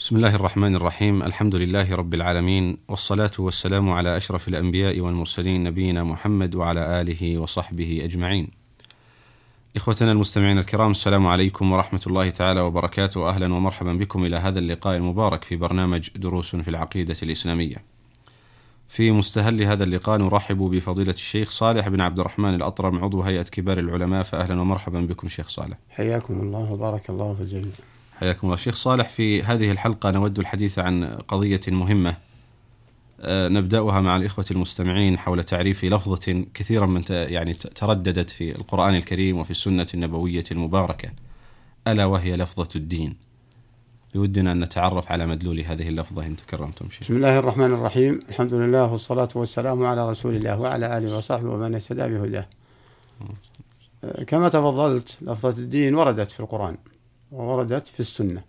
بسم الله الرحمن الرحيم الحمد لله رب العالمين والصلاة والسلام على أشرف الأنبياء والمرسلين نبينا محمد وعلى آله وصحبه أجمعين إخوتنا المستمعين الكرام السلام عليكم ورحمة الله تعالى وبركاته أهلا ومرحبا بكم إلى هذا اللقاء المبارك في برنامج دروس في العقيدة الإسلامية في مستهل هذا اللقاء نرحب بفضيلة الشيخ صالح بن عبد الرحمن الأطرم عضو هيئة كبار العلماء فأهلا ومرحبا بكم شيخ صالح حياكم الله وبارك الله في الجميع حياكم الله. شيخ صالح في هذه الحلقة نود الحديث عن قضية مهمة آه، نبدأها مع الإخوة المستمعين حول تعريف لفظة كثيرا من يعني ترددت في القرآن الكريم وفي السنة النبوية المباركة. ألا وهي لفظة الدين؟ لودنا أن نتعرف على مدلول هذه اللفظة إن تكرمتم شيخ. بسم الله الرحمن الرحيم. الحمد لله والصلاة والسلام على رسول الله وعلى آله وصحبه ومن اهتدى بهداه. آه، كما تفضلت لفظة الدين وردت في القرآن. ووردت في السنة.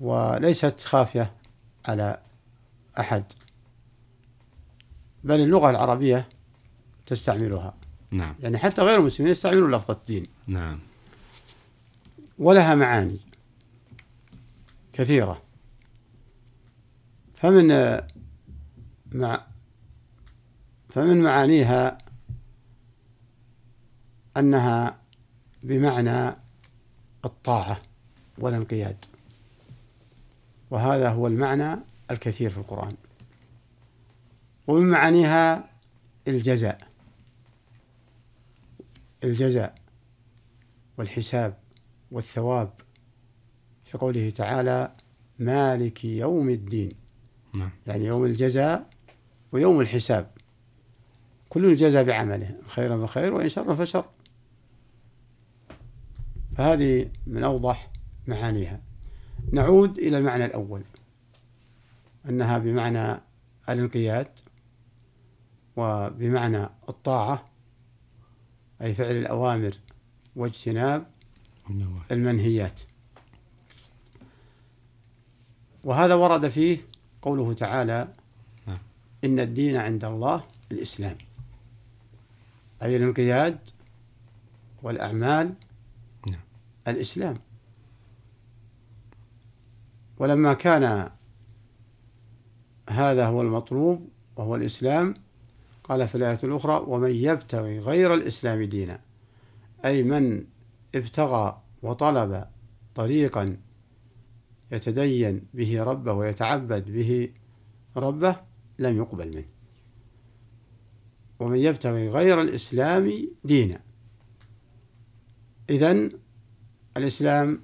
وليست خافية على أحد بل اللغة العربية تستعملها. نعم. يعني حتى غير المسلمين يستعملون لفظة الدين. نعم. ولها معاني كثيرة. فمن مع فمن معانيها أنها بمعنى الطاعة والانقياد. وهذا هو المعنى الكثير في القرآن. ومن معانيها الجزاء. الجزاء والحساب والثواب. في قوله تعالى مالك يوم الدين. نعم. يعني يوم الجزاء ويوم الحساب. كل الجزاء بعمله خيرا فخير وإن شر فشر. فهذه من أوضح معانيها نعود إلى المعنى الأول أنها بمعنى الانقياد وبمعنى الطاعة أي فعل الأوامر واجتناب. المنهيات وهذا ورد فيه قوله تعالى نعم. إن الدين عند الله الإسلام أي الانقياد والأعمال. الإسلام. ولما كان هذا هو المطلوب وهو الإسلام قال في الآية الأخرى ومن يبتغي غير الإسلام دينا أي من ابتغى وطلب طريقا يتدين به ربه ويتعبد به ربه لم يقبل منه. ومن يبتغي غير الإسلام دينا. إذن الإسلام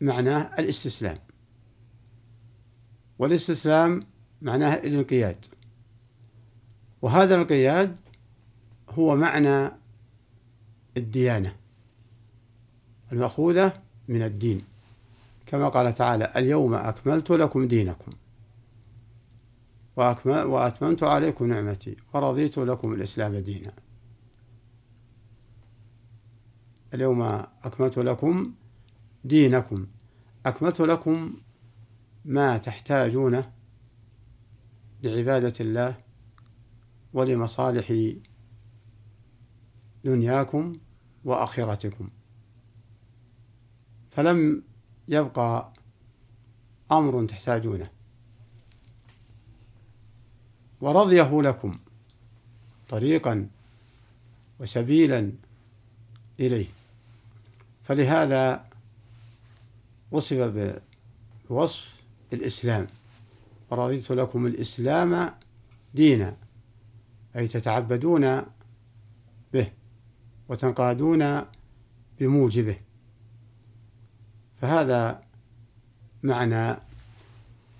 معناه الاستسلام. والاستسلام معناه الانقياد. وهذا الانقياد هو معنى الديانة المأخوذة من الدين. كما قال تعالى اليوم أكملت لكم دينكم وأكمل وأتممت عليكم نعمتي ورضيت لكم الإسلام دينا. اليوم أكملت لكم دينكم. أكملت لكم ما تحتاجونه لعبادة الله ولمصالح دنياكم وآخرتكم. فلم يبقى أمر تحتاجونه. ورضيه لكم طريقا وسبيلا إليه. فلهذا وصف بوصف الإسلام. ورضيت لكم الإسلام دينا أي تتعبدون به وتنقادون بموجبه. فهذا معنى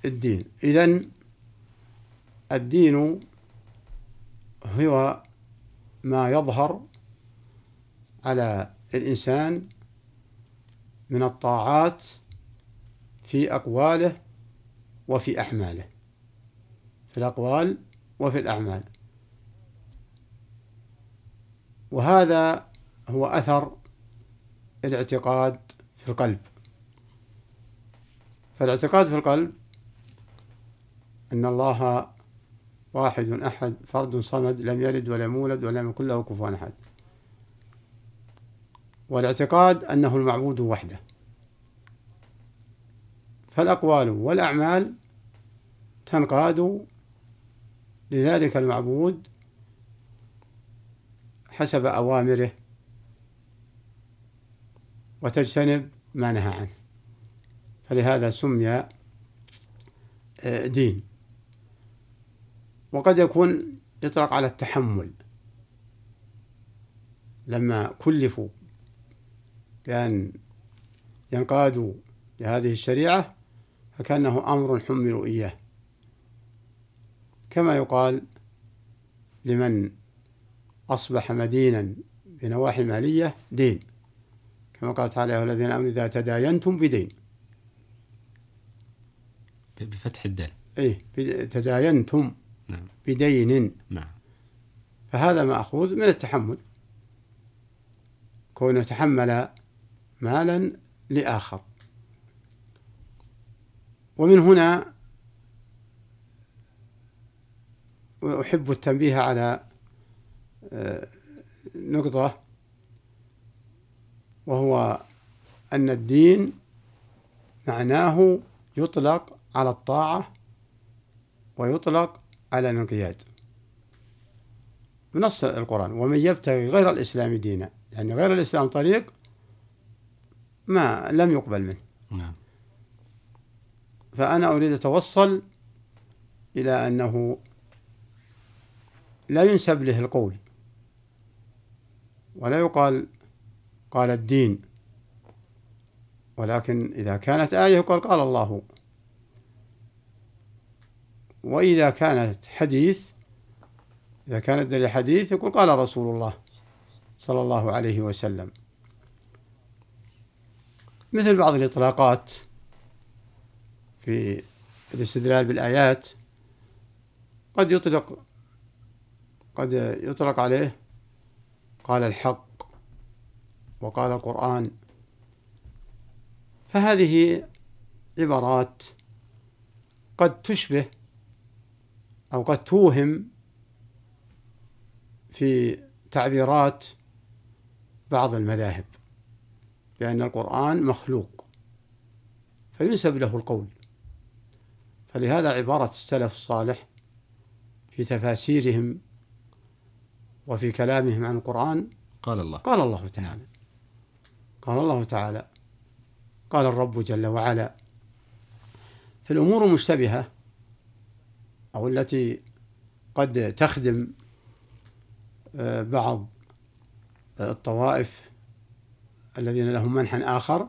الدين. إذن الدين هو ما يظهر على الإنسان من الطاعات في أقواله وفي أعماله. في الأقوال وفي الأعمال. وهذا هو أثر الاعتقاد في القلب. فالاعتقاد في القلب أن الله واحد أحد فرد صمد لم يلد ولم يولد ولم يكن له كفوا أحد. والاعتقاد أنه المعبود وحده. فالأقوال والأعمال تنقاد لذلك المعبود حسب أوامره وتجتنب ما نهى عنه. فلهذا سمي آه، دين. وقد يكون يطلق على التحمل. لما كلفوا بأن ينقادوا لهذه الشريعة فكأنه أمر حملوا إياه. كما يقال لمن أصبح مدينا بنواحي مالية دين. كما قال تعالى الذين آمنوا إذا تداينتم بدين. بفتح الدال. إيه تداينتم نعم. بدين. نعم. فهذا مأخوذ من التحمل. كونه تحمل مالا لآخر. ومن هنا أحب التنبيه على آه، نقطة وهو أن الدين معناه يطلق على الطاعة ويطلق على الانقياد. بنص القرآن. ومن يبتغي غير الإسلام دينا. يعني غير الإسلام طريق ما لم يقبل منه. نعم. فأنا أريد أتوصل إلى أنه لا ينسب له القول ولا يقال قال الدين ولكن إذا كانت آية يقال قال الله. وإذا كانت حديث إذا كانت دليل حديث يقول قال رسول الله صلى الله عليه وسلم. مثل بعض الإطلاقات في الاستدلال بالآيات قد يطلق قد يطلق عليه قال الحق وقال القرآن. فهذه عبارات قد تشبه أو قد توهم في تعبيرات بعض المذاهب. بأن القرآن مخلوق. فينسب له القول. فلهذا عبارة السلف الصالح في تفاسيرهم وفي كلامهم عن القرآن قال الله. قال الله تعالى. قال الله تعالى. قال الرب جل وعلا. في الأمور المشتبهة أو التي قد تخدم آه، بعض الطوائف الذين لهم منحى آخر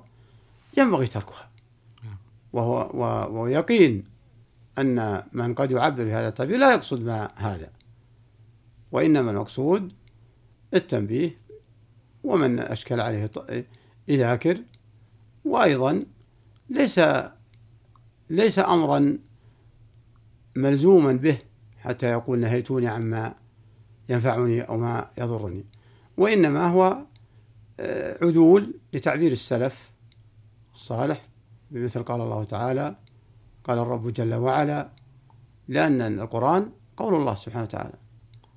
ينبغي تركها. وهو ويقين أن من قد يعبر بهذا التعبير لا يقصد ما هذا. وإنما المقصود التنبيه ومن أشكل عليه يذاكر. وأيضا ليس ليس أمرا ملزوما به حتى يقول نهيتوني عما ينفعني أو ما يضرني. وإنما هو عدول لتعبير السلف الصالح بمثل قال الله تعالى قال الرب جل وعلا لأن القرآن قول الله سبحانه وتعالى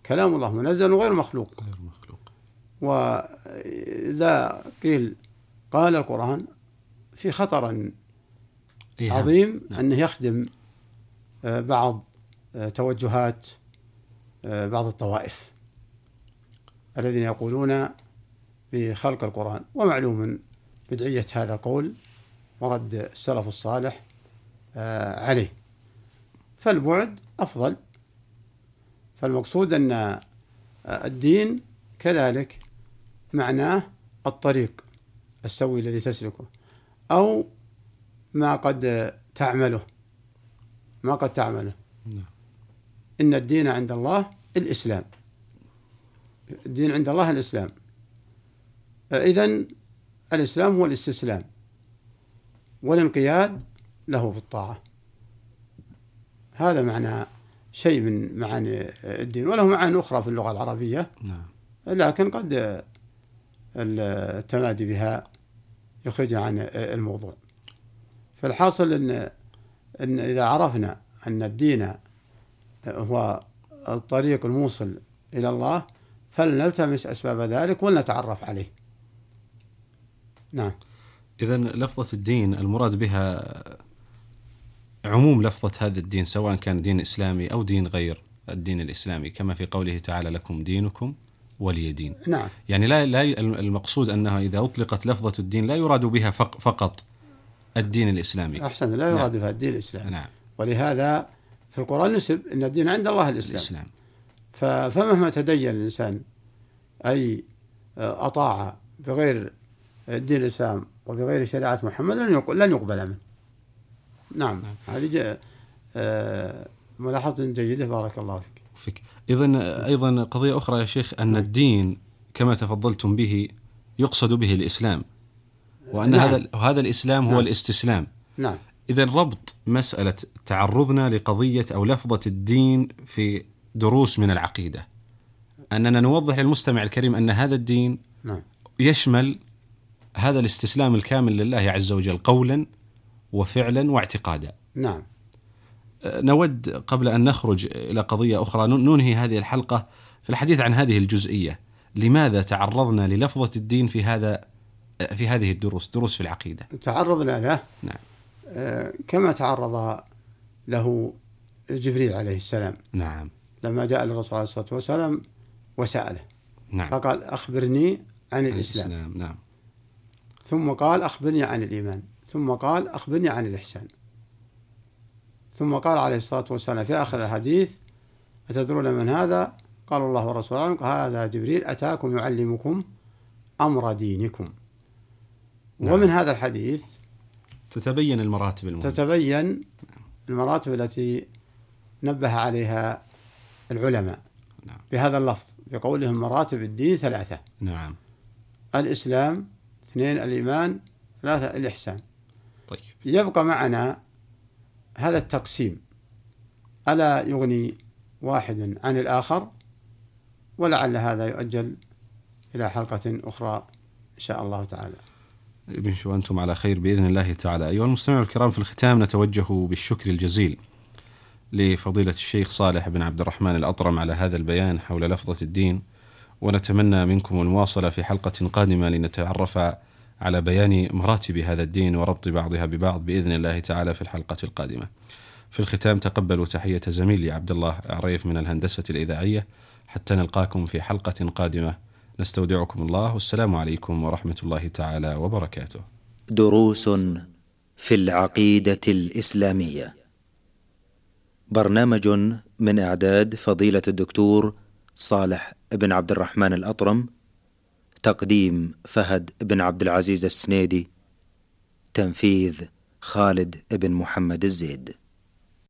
كلام الله منزل غير مخلوق. غير مخلوق. وإذا قيل قال القرآن في خطر إيه عظيم نعم. أنه يخدم آه، بعض آه، توجهات آه، بعض الطوائف الذين يقولون بخلق القرآن. ومعلوم بدعية هذا القول ورد السلف الصالح عليه. فالبعد أفضل. فالمقصود أن الدين كذلك معناه الطريق السوي الذي تسلكه أو ما قد تعمله. ما قد تعمله. نعم. إن الدين عند الله الإسلام. الدين عند الله الإسلام. إذا الإسلام هو الاستسلام والانقياد له في الطاعة. هذا معنى شيء من معاني الدين وله معاني أخرى في اللغة العربية. نعم. لكن قد التمادي بها يخرجنا عن الموضوع. فالحاصل أن, أن إذا عرفنا أن الدين هو الطريق الموصل إلى الله فلنلتمس أسباب ذلك ولنتعرف عليه. نعم. إذا لفظة الدين المراد بها عموم لفظة هذا الدين سواء كان دين إسلامي أو دين غير الدين الإسلامي كما في قوله تعالى لكم دينكم ولي دين. نعم. يعني لا, لا المقصود أنها إذا أطلقت لفظة الدين لا يراد بها فقط الدين الإسلامي. أحسن لا يراد نعم. بها الدين الإسلامي. نعم. ولهذا في القرآن نسب أن الدين عند الله الإسلام. الإسلام. فمهما تدين الإنسان أي أطاع بغير دين الإسلام وبغير شريعة محمد لن يقبل, لن يقبل منه. نعم هذه آه، ملاحظة جيدة بارك الله فيك. فيك. إذا أيضا قضية أخرى يا شيخ أن الدين كما تفضلتم به يقصد به الإسلام وأن نعم. هذا هذا الإسلام هو نعم. الاستسلام. نعم. إذا ربط مسألة تعرضنا لقضية أو لفظة الدين في دروس من العقيدة. أننا نوضح للمستمع الكريم أن هذا الدين نعم. يشمل هذا الاستسلام الكامل لله عز وجل قولا وفعلا واعتقادا. نعم. نود قبل أن نخرج إلى قضية أخرى ننهي هذه الحلقة في الحديث عن هذه الجزئية. لماذا تعرضنا للفظة الدين في هذا في هذه الدروس دروس في العقيدة؟ تعرضنا له؟ نعم. آه، كما تعرض له جبريل عليه السلام. نعم. لما جاء للرسول عليه الصلاة والسلام وسأله. نعم. فقال أخبرني عن الإسلام. الإسلام نعم. ثم قال أخبرني عن الإيمان. ثم قال أخبرني عن الإحسان. ثم قال عليه الصلاة والسلام في آخر الحديث أتدرون من هذا؟ قال الله ورسوله هذا جبريل أتاكم يعلمكم أمر دينكم. نعم. ومن هذا الحديث تتبين المراتب المهمة. تتبين المراتب التي نبه عليها العلماء. نعم. بهذا اللفظ بقولهم مراتب الدين ثلاثة. نعم. الإسلام اثنين الإيمان ثلاثة الإحسان. طيب. يبقى معنا هذا التقسيم. ألا يغني واحد عن الآخر ولعل هذا يؤجل إلى حلقة أخرى إن شاء الله تعالى. ابن شو أنتم على خير بإذن الله تعالى. أيها المستمعون الكرام في الختام نتوجه بالشكر الجزيل لفضيلة الشيخ صالح بن عبد الرحمن الأطرم على هذا البيان حول لفظة الدين ونتمنى منكم المواصلة في حلقة قادمة لنتعرف على بيان مراتب هذا الدين وربط بعضها ببعض بإذن الله تعالى في الحلقة القادمة. في الختام تقبلوا تحية زميلي عبد الله عريف من الهندسة الإذاعية حتى نلقاكم في حلقة قادمة. نستودعكم الله. والسلام عليكم ورحمة الله تعالى وبركاته. دروس في العقيدة الإسلامية. برنامج من إعداد فضيلة الدكتور صالح بن عبد الرحمن الأطرم تقديم فهد بن عبد العزيز السنيدي تنفيذ خالد بن محمد الزيد.